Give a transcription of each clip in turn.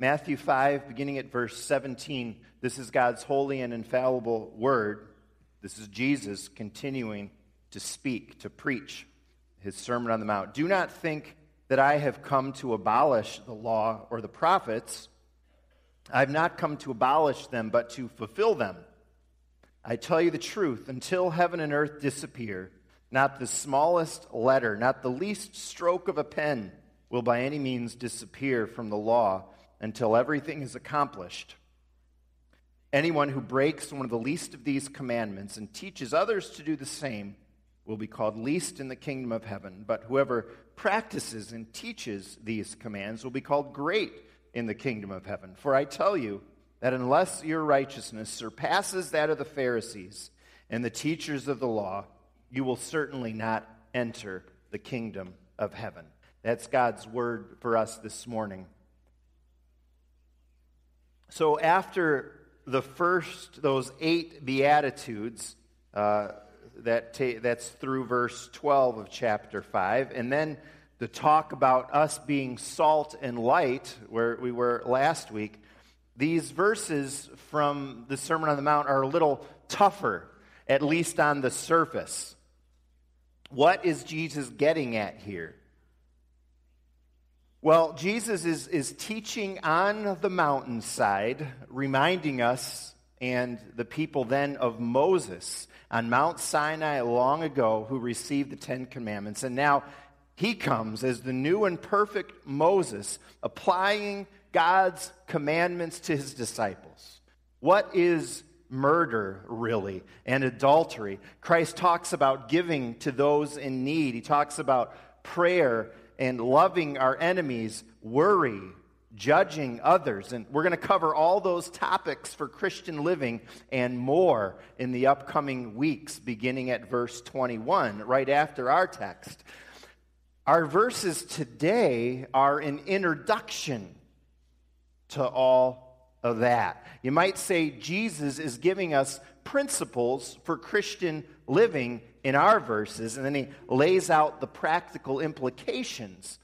Matthew 5, beginning at verse 17, this is God's holy and infallible word. This is Jesus continuing to speak, to preach his Sermon on the Mount. Do not think that I have come to abolish the law or the prophets. I have not come to abolish them, but to fulfill them. I tell you the truth, until heaven and earth disappear, not the smallest letter, not the least stroke of a pen will by any means disappear from the law until everything is accomplished. Anyone who breaks one of the least of these commandments and teaches others to do the same will be called least in the kingdom of heaven. But whoever practices and teaches these commands will be called great in the kingdom of heaven. For I tell you that unless your righteousness surpasses that of the Pharisees and the teachers of the law, you will certainly not enter the kingdom of heaven. That's God's word for us this morning. So, after the first, those eight Beatitudes, uh, that ta- that's through verse 12 of chapter 5, and then the talk about us being salt and light, where we were last week, these verses from the Sermon on the Mount are a little tougher, at least on the surface. What is Jesus getting at here? Well, Jesus is, is teaching on the mountainside, reminding us and the people then of Moses on Mount Sinai long ago who received the Ten Commandments. And now he comes as the new and perfect Moses, applying God's commandments to his disciples. What is murder, really, and adultery? Christ talks about giving to those in need, he talks about prayer and loving our enemies, worry, judging others. And we're going to cover all those topics for Christian living and more in the upcoming weeks, beginning at verse 21, right after our text. Our verses today are an introduction to all of that. You might say Jesus is giving us principles for Christian living in our verses, and then he lays out the practical implications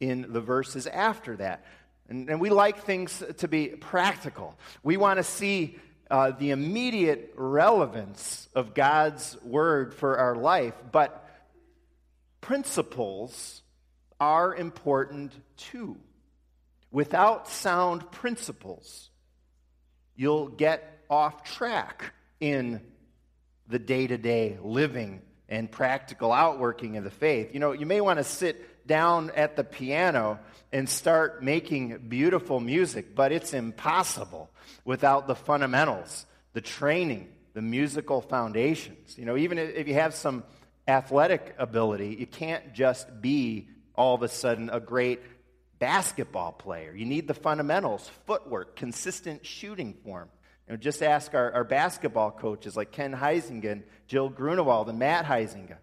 in the verses after that. And, and we like things to be practical. We want to see uh, the immediate relevance of God's word for our life, but principles are important too. Without sound principles, you'll get off track in the day to day living and practical outworking of the faith. You know, you may want to sit down at the piano and start making beautiful music, but it's impossible without the fundamentals, the training, the musical foundations. You know, even if you have some athletic ability, you can't just be all of a sudden a great basketball player. You need the fundamentals, footwork, consistent shooting form. You know, just ask our, our basketball coaches like Ken Heisingen, Jill Grunewald, and Matt Heisingen.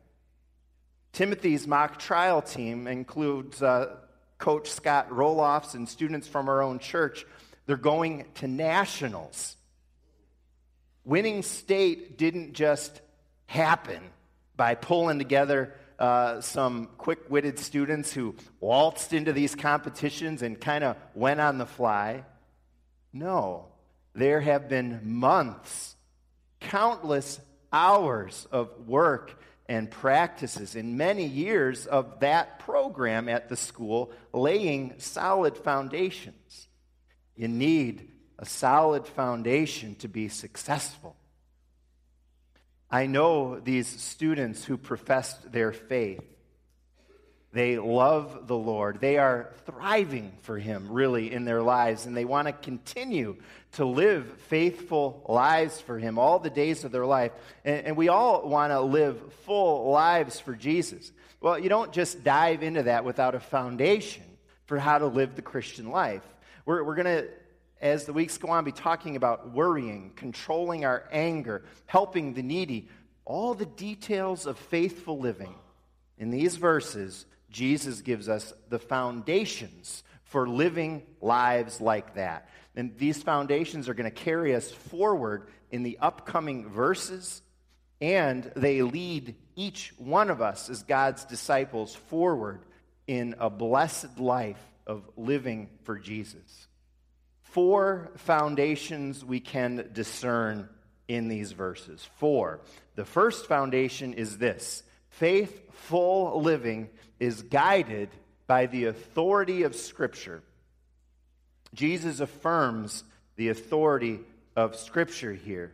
Timothy's mock trial team includes uh, Coach Scott Roloffs and students from our own church. They're going to nationals. Winning state didn't just happen by pulling together uh, some quick witted students who waltzed into these competitions and kind of went on the fly. No, there have been months, countless hours of work and practices, and many years of that program at the school laying solid foundations. You need a solid foundation to be successful. I know these students who professed their faith. They love the Lord. They are thriving for Him, really, in their lives, and they want to continue to live faithful lives for Him all the days of their life. And, and we all want to live full lives for Jesus. Well, you don't just dive into that without a foundation for how to live the Christian life. We're, we're going to, as the weeks go on, be talking about worrying, controlling our anger, helping the needy, all the details of faithful living. In these verses, Jesus gives us the foundations for living lives like that. And these foundations are going to carry us forward in the upcoming verses, and they lead each one of us as God's disciples forward in a blessed life of living for Jesus. Four foundations we can discern in these verses. Four. The first foundation is this faithful living is guided by the authority of Scripture. Jesus affirms the authority of Scripture here.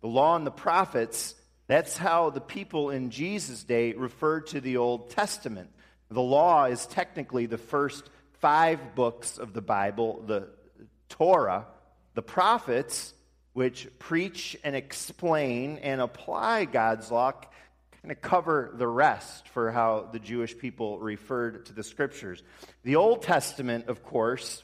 The law and the prophets, that's how the people in Jesus' day referred to the Old Testament. The law is technically the first five books of the Bible, the Torah. The prophets, which preach and explain and apply God's law, kind of cover the rest for how the Jewish people referred to the scriptures. The Old Testament, of course,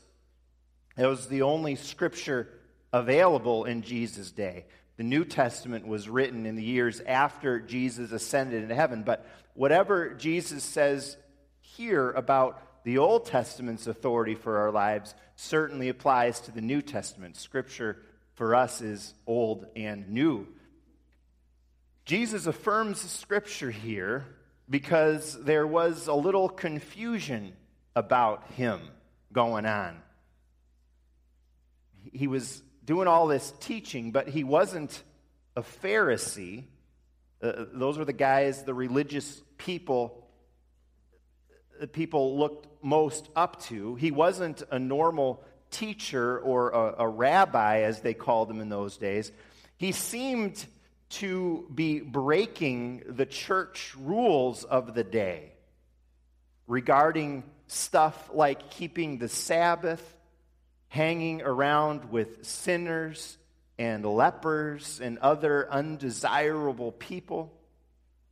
it was the only scripture available in Jesus' day. The New Testament was written in the years after Jesus ascended into heaven. But whatever Jesus says here about the Old Testament's authority for our lives certainly applies to the New Testament. Scripture for us is old and new. Jesus affirms Scripture here because there was a little confusion about him going on. He was doing all this teaching, but he wasn't a Pharisee. Uh, those were the guys, the religious people, people looked most up to. He wasn't a normal teacher or a, a rabbi, as they called him in those days. He seemed to be breaking the church rules of the day regarding stuff like keeping the Sabbath hanging around with sinners and lepers and other undesirable people.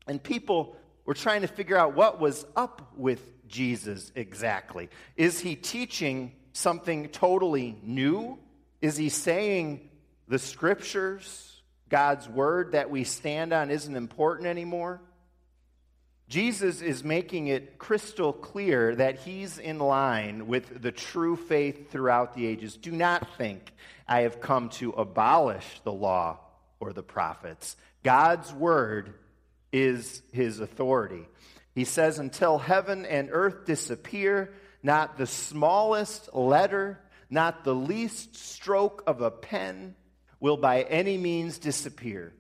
And people were trying to figure out what was up with Jesus exactly. Is he teaching something totally new? Is he saying the scriptures, God's word that we stand on, isn't important anymore? Jesus is making it crystal clear that he's in line with the true faith throughout the ages. Do not think I have come to abolish the law or the prophets. God's word is his authority. He says, Until heaven and earth disappear, not the smallest letter, not the least stroke of a pen will by any means disappear.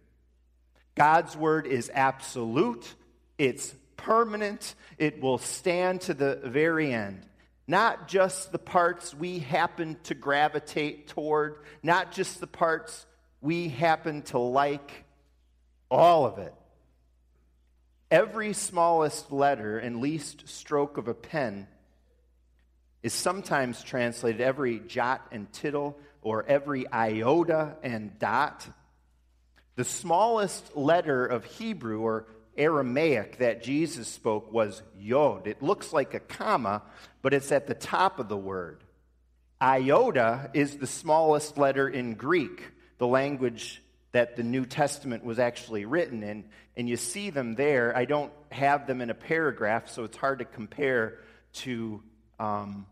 God's word is absolute it's permanent, it will stand to the very end. Not just the parts we happen to gravitate toward, not just the parts we happen to like, all of it. Every smallest letter and least stroke of a pen is sometimes translated every jot and tittle or every iota and dot. The smallest letter of Hebrew or Aramaic that Jesus spoke was yod. It looks like a comma, but it's at the top of the word. Iota is the smallest letter in Greek, the language that the New Testament was actually written in. And you see them there. I don't have them in a paragraph, so it's hard to compare to, um,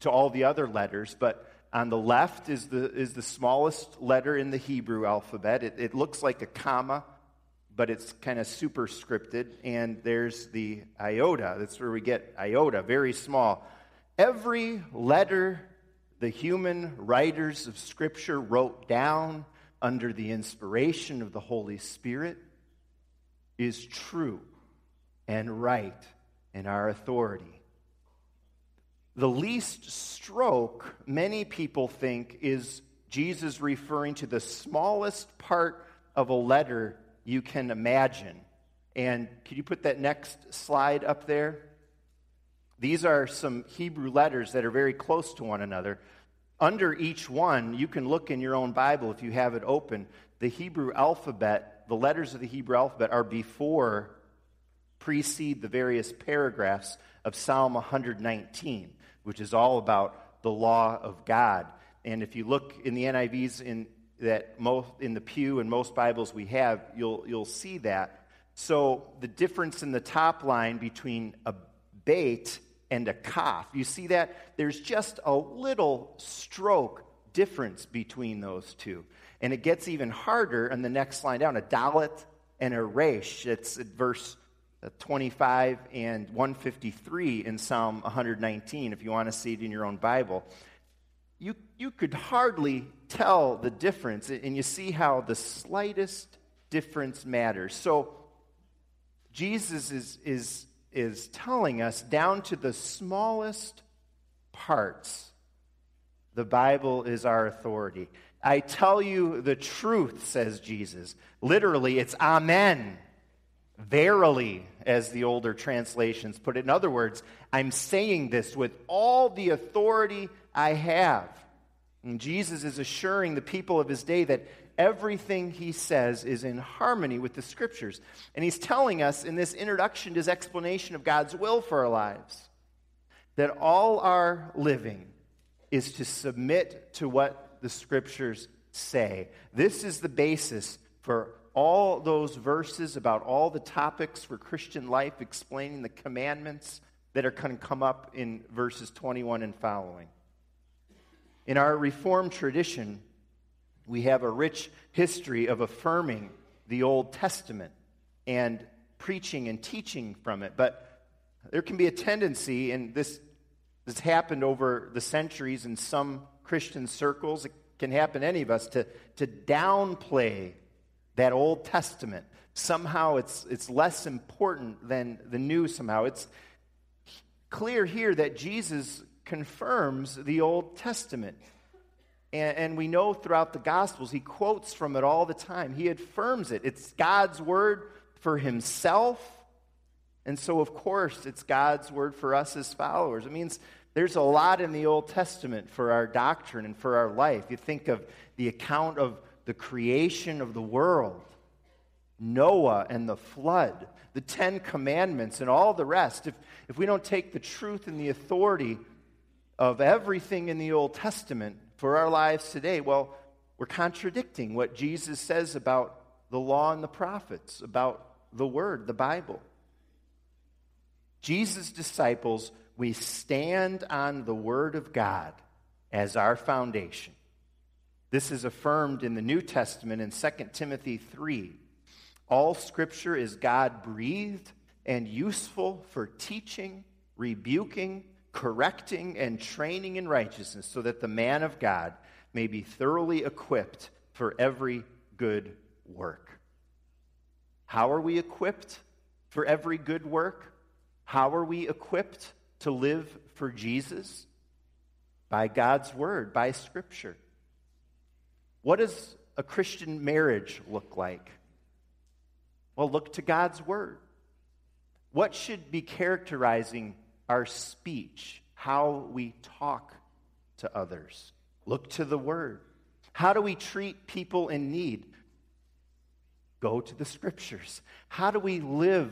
to all the other letters. But on the left is the, is the smallest letter in the Hebrew alphabet. It, it looks like a comma but it's kind of superscripted. And there's the iota. That's where we get iota, very small. Every letter the human writers of Scripture wrote down under the inspiration of the Holy Spirit is true and right in our authority. The least stroke, many people think, is Jesus referring to the smallest part of a letter you can imagine. And could you put that next slide up there? These are some Hebrew letters that are very close to one another. Under each one, you can look in your own Bible if you have it open. The Hebrew alphabet, the letters of the Hebrew alphabet are before, precede the various paragraphs of Psalm 119, which is all about the law of God. And if you look in the NIV's in that most in the pew and most Bibles we have, you'll you'll see that. So the difference in the top line between a bait and a kaf, you see that there's just a little stroke difference between those two. And it gets even harder in the next line down, a dalet and a resh. It's at verse uh, 25 and 153 in Psalm 119, if you want to see it in your own Bible. you, you could hardly tell the difference, and you see how the slightest difference matters. So, Jesus is, is, is telling us down to the smallest parts, the Bible is our authority. I tell you the truth, says Jesus. Literally, it's Amen. Verily, as the older translations put it. In other words, I'm saying this with all the authority I have. And Jesus is assuring the people of his day that everything he says is in harmony with the scriptures. And he's telling us in this introduction to his explanation of God's will for our lives that all our living is to submit to what the scriptures say. This is the basis for all those verses about all the topics for Christian life, explaining the commandments that are going to come up in verses 21 and following. In our Reformed tradition, we have a rich history of affirming the Old Testament and preaching and teaching from it. But there can be a tendency, and this has happened over the centuries in some Christian circles, it can happen to any of us, to, to downplay that Old Testament. Somehow it's, it's less important than the New, somehow. It's clear here that Jesus confirms the Old Testament. And, and, we know throughout the Gospels, he quotes from it all the time. He affirms it. It's God's word for himself. And so, of course, it's God's word for us as followers. It means there's a lot in the Old Testament for our doctrine and for our life. You think of the account of the creation of the world, Noah and the flood, the Ten Commandments, and all the rest. If, if we don't take the truth and the authority of everything in the Old Testament for our lives today, well, we're contradicting what Jesus says about the law and the prophets, about the Word, the Bible. Jesus' disciples, we stand on the Word of God as our foundation. This is affirmed in the New Testament in 2 Timothy 3. All scripture is God breathed and useful for teaching, rebuking, correcting, and training in righteousness, so that the man of God may be thoroughly equipped for every good work. How are we equipped for every good work? How are we equipped to live for Jesus? By God's word, by Scripture. What does a Christian marriage look like? Well, look to God's Word. What should be characterizing our speech, how we talk to others? Look to the Word. How do we treat people in need? Go to the Scriptures. How do we live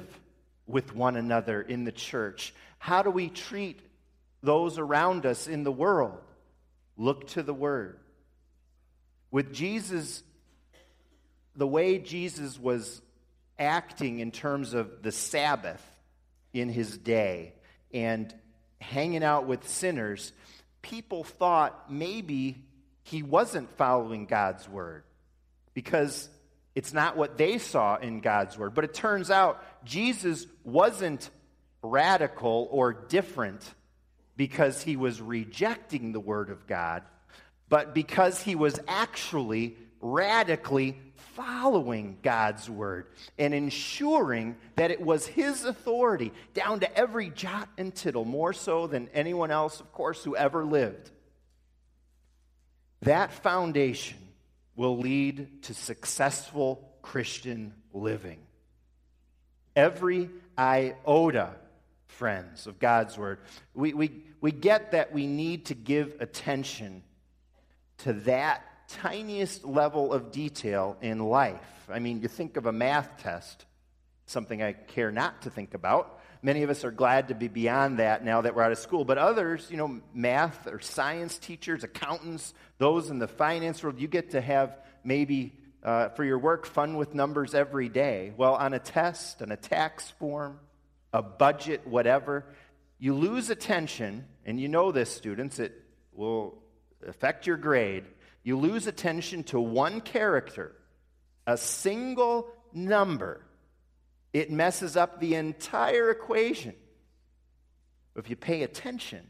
with one another in the church? How do we treat those around us in the world? Look to the Word. With Jesus, the way Jesus was acting in terms of the Sabbath in his day and hanging out with sinners, people thought maybe he wasn't following God's word because it's not what they saw in God's word. But it turns out Jesus wasn't radical or different because he was rejecting the word of God but because he was actually radically following God's word and ensuring that it was his authority down to every jot and tittle, more so than anyone else, of course, who ever lived. That foundation will lead to successful Christian living. Every iota, friends, of God's word, we, we, we get that we need to give attention to that tiniest level of detail in life. I mean, you think of a math test, something I care not to think about. Many of us are glad to be beyond that now that we're out of school. But others, you know, math or science teachers, accountants, those in the finance world, you get to have maybe uh, for your work fun with numbers every day. Well, on a test, on a tax form, a budget, whatever, you lose attention, and you know this, students, it will affect your grade, you lose attention to one character, a single number, it messes up the entire equation. If you pay attention,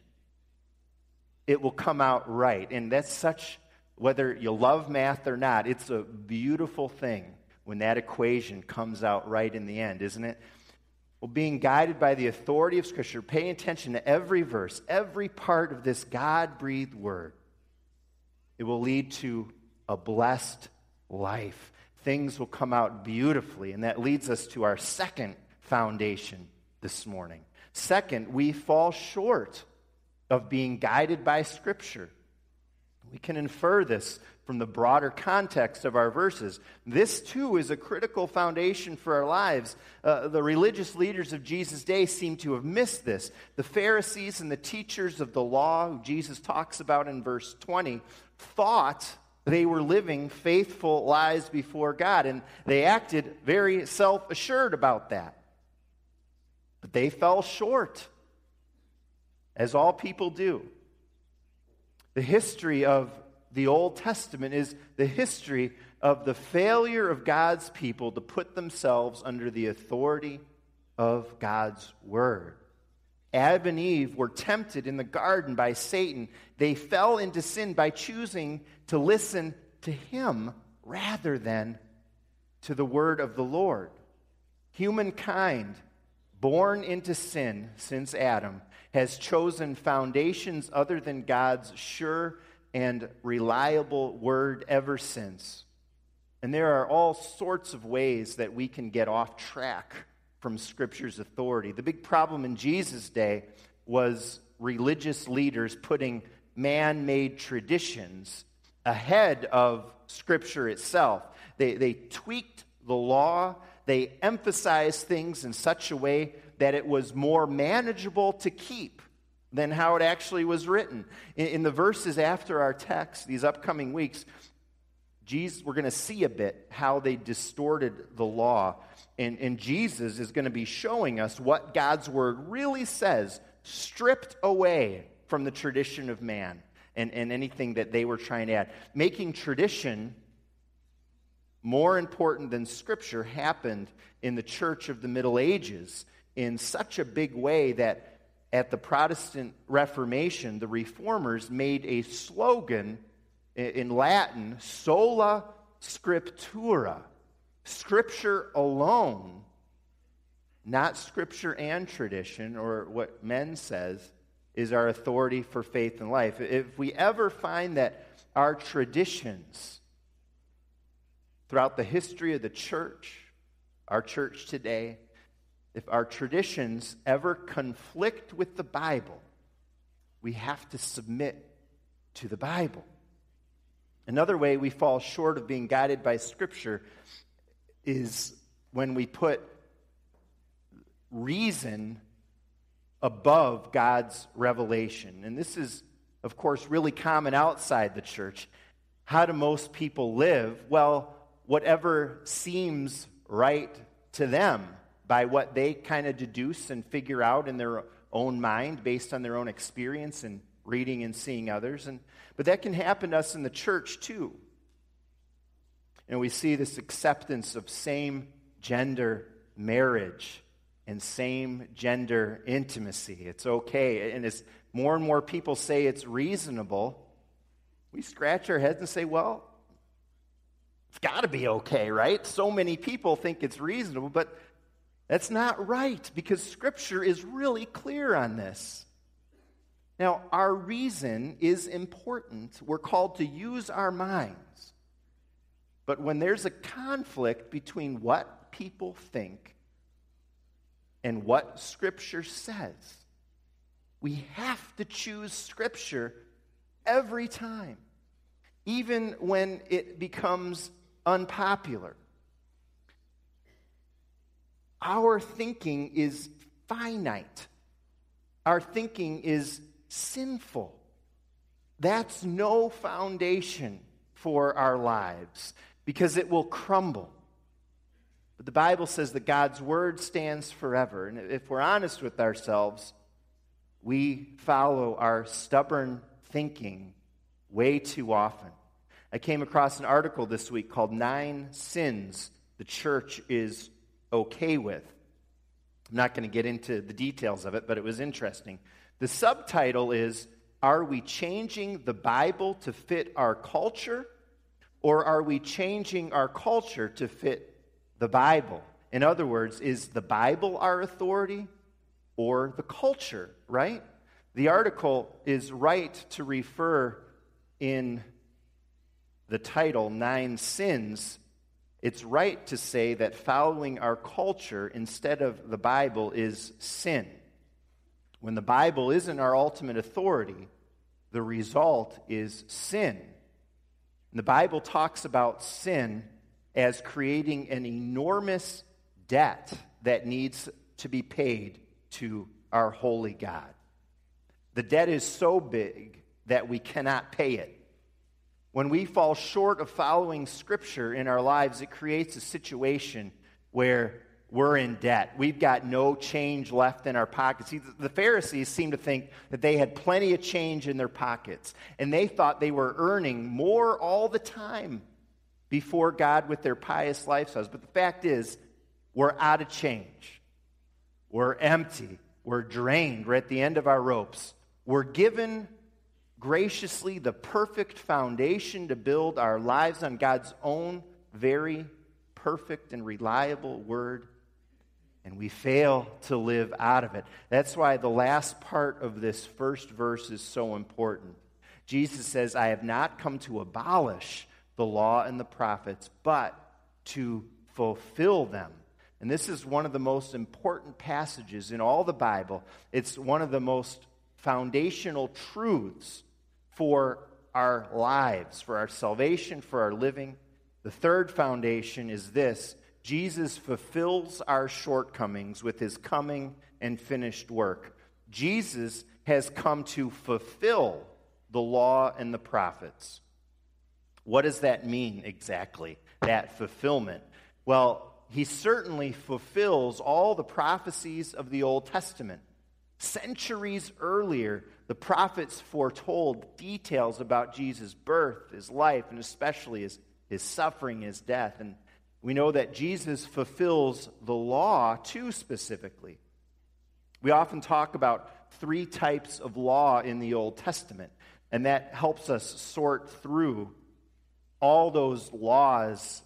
it will come out right. And that's such, whether you love math or not, it's a beautiful thing when that equation comes out right in the end, isn't it? Well, being guided by the authority of Scripture, paying attention to every verse, every part of this God breathed word, it will lead to a blessed life. Things will come out beautifully. And that leads us to our second foundation this morning. Second, we fall short of being guided by Scripture. We can infer this from the broader context of our verses. This, too, is a critical foundation for our lives. Uh, the religious leaders of Jesus' day seem to have missed this. The Pharisees and the teachers of the law, who Jesus talks about in verse 20, thought they were living faithful lives before God, and they acted very self assured about that. But they fell short, as all people do. The history of the Old Testament is the history of the failure of God's people to put themselves under the authority of God's Word. Adam and Eve were tempted in the garden by Satan. They fell into sin by choosing to listen to him rather than to the word of the Lord. Humankind, born into sin since Adam, has chosen foundations other than God's sure and reliable word ever since. And there are all sorts of ways that we can get off track from Scripture's authority. The big problem in Jesus' day was religious leaders putting man made traditions ahead of Scripture itself. They, they tweaked the law, they emphasized things in such a way that it was more manageable to keep than how it actually was written. In, in the verses after our text, these upcoming weeks, Jesus, we're going to see a bit how they distorted the law and, and Jesus is going to be showing us what God's word really says, stripped away from the tradition of man and, and anything that they were trying to add. Making tradition more important than scripture happened in the church of the Middle Ages in such a big way that at the Protestant Reformation, the reformers made a slogan in Latin, sola scriptura Scripture alone, not Scripture and tradition, or what men says, is our authority for faith and life. If we ever find that our traditions throughout the history of the church, our church today, if our traditions ever conflict with the Bible, we have to submit to the Bible. Another way we fall short of being guided by Scripture is when we put reason above God's revelation. And this is, of course, really common outside the church. How do most people live? Well, whatever seems right to them by what they kind of deduce and figure out in their own mind based on their own experience and reading and seeing others. And, but that can happen to us in the church too. And we see this acceptance of same gender marriage and same gender intimacy. It's okay. And as more and more people say it's reasonable, we scratch our heads and say, well, it's got to be okay, right? So many people think it's reasonable, but that's not right because Scripture is really clear on this. Now, our reason is important. We're called to use our minds. But when there's a conflict between what people think and what Scripture says, we have to choose Scripture every time, even when it becomes unpopular. Our thinking is finite, our thinking is sinful. That's no foundation for our lives because it will crumble. But the Bible says that God's word stands forever. And if we're honest with ourselves, we follow our stubborn thinking way too often. I came across an article this week called Nine Sins the Church is Okay with. I'm not going to get into the details of it, but it was interesting. The subtitle is Are we changing the Bible to fit our culture, or are we changing our culture to fit the Bible? In other words, is the Bible our authority or the culture, right? The article is right to refer in the title, Nine Sins. It's right to say that following our culture instead of the Bible is sin. When the Bible isn't our ultimate authority, the result is sin. And the Bible talks about sin as creating an enormous debt that needs to be paid to our holy God. The debt is so big that we cannot pay it. When we fall short of following Scripture in our lives, it creates a situation where we're in debt. We've got no change left in our pockets. See, the Pharisees seem to think that they had plenty of change in their pockets, and they thought they were earning more all the time before God with their pious lifestyles. But the fact is, we're out of change. We're empty. We're drained. We're at the end of our ropes. We're given graciously the perfect foundation to build our lives on God's own very perfect and reliable word and we fail to live out of it. That's why the last part of this first verse is so important. Jesus says, I have not come to abolish the law and the prophets, but to fulfill them. And this is one of the most important passages in all the Bible. It's one of the most foundational truths for our lives, for our salvation, for our living. The third foundation is this Jesus fulfills our shortcomings with his coming and finished work. Jesus has come to fulfill the law and the prophets. What does that mean exactly, that fulfillment? Well, he certainly fulfills all the prophecies of the Old Testament. Centuries earlier, the prophets foretold details about Jesus' birth, his life, and especially his, his suffering, his death. And we know that Jesus fulfills the law too specifically. We often talk about three types of law in the Old Testament, and that helps us sort through all those laws,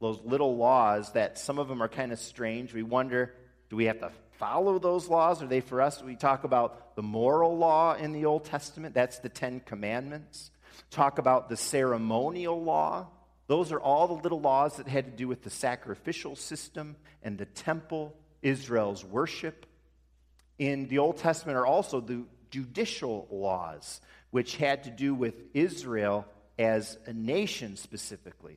those little laws that some of them are kind of strange. We wonder do we have to follow those laws? Are they for us? We talk about the moral law in the Old Testament, that's the Ten Commandments. Talk about the ceremonial law, those are all the little laws that had to do with the sacrificial system and the temple, Israel's worship. In the Old Testament are also the judicial laws, which had to do with Israel as a nation specifically.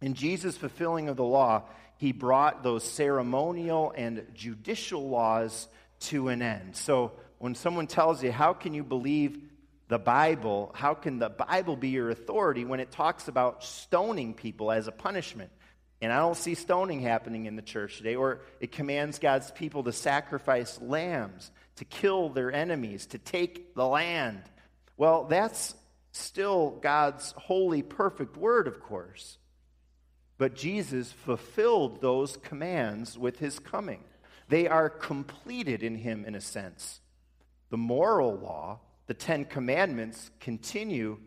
In Jesus' fulfilling of the law, he brought those ceremonial and judicial laws to an end. So when someone tells you, How can you believe the Bible, how can the Bible be your authority when it talks about stoning people as a punishment? And I don't see stoning happening in the church today, or it commands God's people to sacrifice lambs, to kill their enemies, to take the land. Well, that's still God's holy, perfect word, of course. But Jesus fulfilled those commands with his coming. They are completed in him, in a sense. The moral law the Ten Commandments continue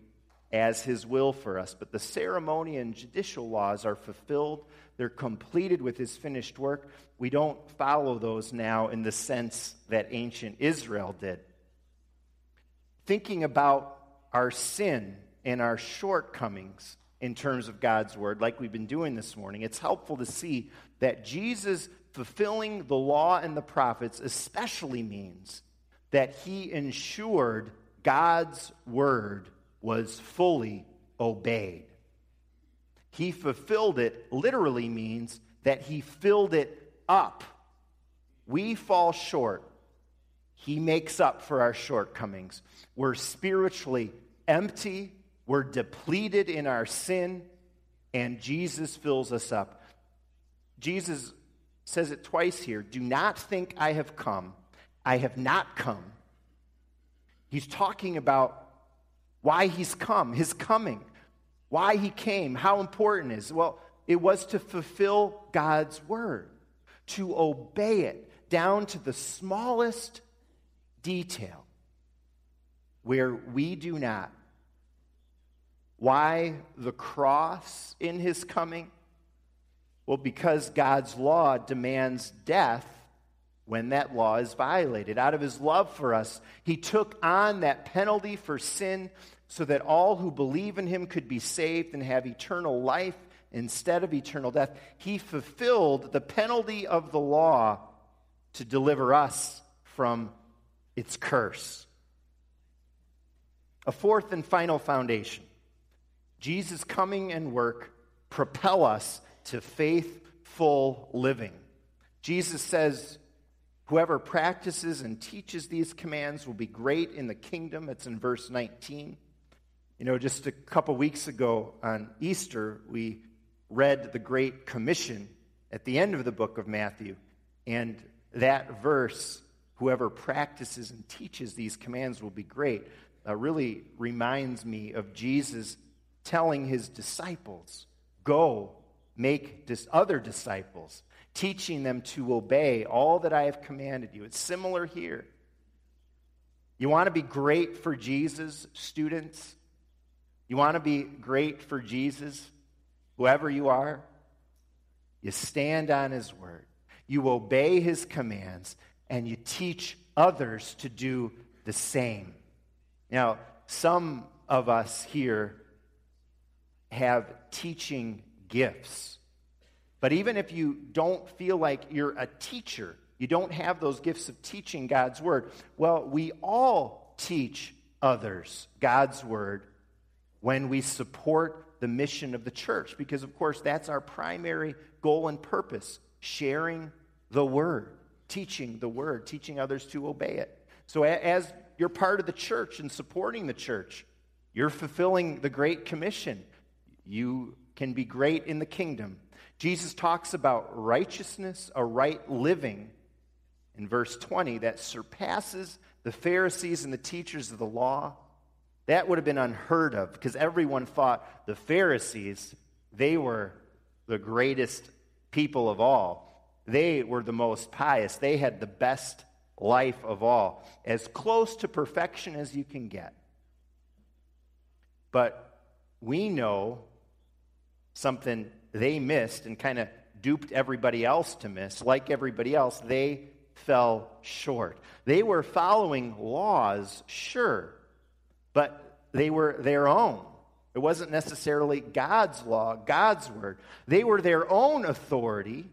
as His will for us, but the ceremony and judicial laws are fulfilled. They're completed with His finished work. We don't follow those now in the sense that ancient Israel did. Thinking about our sin and our shortcomings in terms of God's word, like we've been doing this morning, it's helpful to see that Jesus fulfilling the law and the prophets especially means that he ensured God's word was fully obeyed. He fulfilled it literally means that he filled it up. We fall short. He makes up for our shortcomings. We're spiritually empty, we're depleted in our sin, and Jesus fills us up. Jesus says it twice here do not think I have come I have not come. He's talking about why he's come, his coming, why he came, how important it is. Well, it was to fulfill God's word, to obey it down to the smallest detail. where we do not. Why the cross in his coming? Well, because God's law demands death when that law is violated. Out of his love for us, he took on that penalty for sin so that all who believe in him could be saved and have eternal life instead of eternal death. He fulfilled the penalty of the law to deliver us from its curse. A fourth and final foundation Jesus' coming and work propel us to faithful living. Jesus says, Whoever practices and teaches these commands will be great in the kingdom. It's in verse 19. You know, just a couple weeks ago on Easter, we read the Great Commission at the end of the book of Matthew. And that verse, whoever practices and teaches these commands will be great, uh, really reminds me of Jesus telling his disciples, Go make dis- other disciples, teaching them to obey all that I have commanded you. It's similar here. You want to be great for Jesus, students? You want to be great for Jesus, whoever you are? You stand on his word, you obey his commands, and you teach others to do the same. Now, some of us here have teaching gifts. But even if you don't feel like you're a teacher, you don't have those gifts of teaching God's word, well, we all teach others God's word when we support the mission of the church, because of course that's our primary goal and purpose sharing the word, teaching the word, teaching others to obey it. So as you're part of the church and supporting the church, you're fulfilling the Great Commission. You can be great in the kingdom. Jesus talks about righteousness, a right living, in verse 20, that surpasses the Pharisees and the teachers of the law. That would have been unheard of because everyone thought the Pharisees, they were the greatest people of all. They were the most pious. They had the best life of all, as close to perfection as you can get. But we know something they missed and kind of duped everybody else to miss. Like everybody else, they fell short. They were following laws, sure, but they were their own. It wasn't necessarily God's law, God's word. They were their own authority.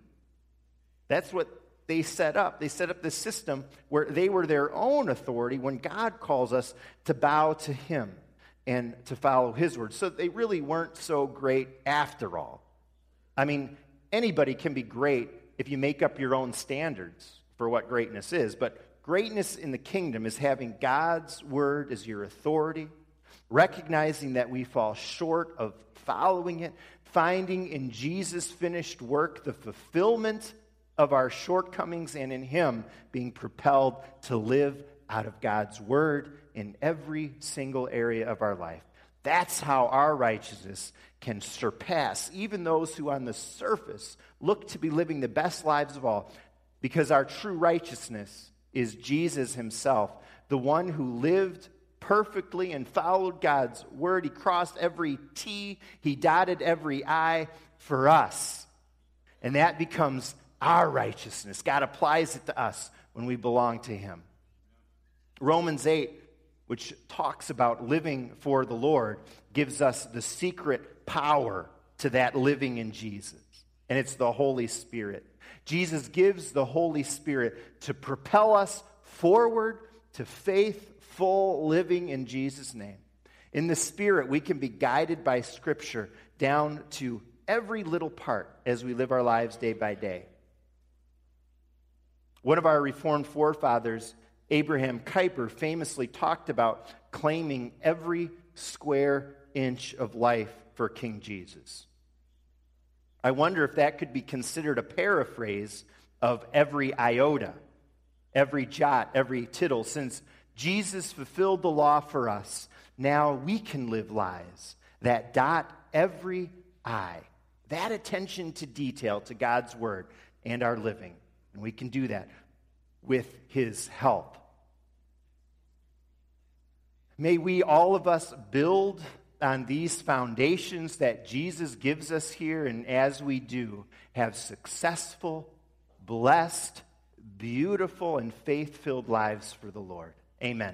That's what they set up. They set up this system where they were their own authority when God calls us to bow to Him and to follow his word. So they really weren't so great after all. I mean, anybody can be great if you make up your own standards for what greatness is, but greatness in the kingdom is having God's word as your authority, recognizing that we fall short of following it, finding in Jesus' finished work the fulfillment of our shortcomings, and in Him being propelled to live out of God's word in every single area of our life. That's how our righteousness can surpass even those who, on the surface, look to be living the best lives of all, because our true righteousness is Jesus Himself, the one who lived perfectly and followed God's word. He crossed every T, He dotted every I for us. And that becomes our righteousness. God applies it to us when we belong to Him. Romans 8, which talks about living for the Lord, gives us the secret power to that living in Jesus. And it's the Holy Spirit. Jesus gives the Holy Spirit to propel us forward to faithful living in Jesus' name. In the Spirit, we can be guided by Scripture down to every little part as we live our lives day by day. One of our Reformed forefathers Abraham Kuyper famously talked about claiming every square inch of life for King Jesus. I wonder if that could be considered a paraphrase of every iota, every jot, every tittle. Since Jesus fulfilled the law for us, now we can live lives that dot every I. That attention to detail to God's word and our living. And we can do that with his help. May we, all of us, build on these foundations that Jesus gives us here, and as we do, have successful, blessed, beautiful, and faith filled lives for the Lord. Amen.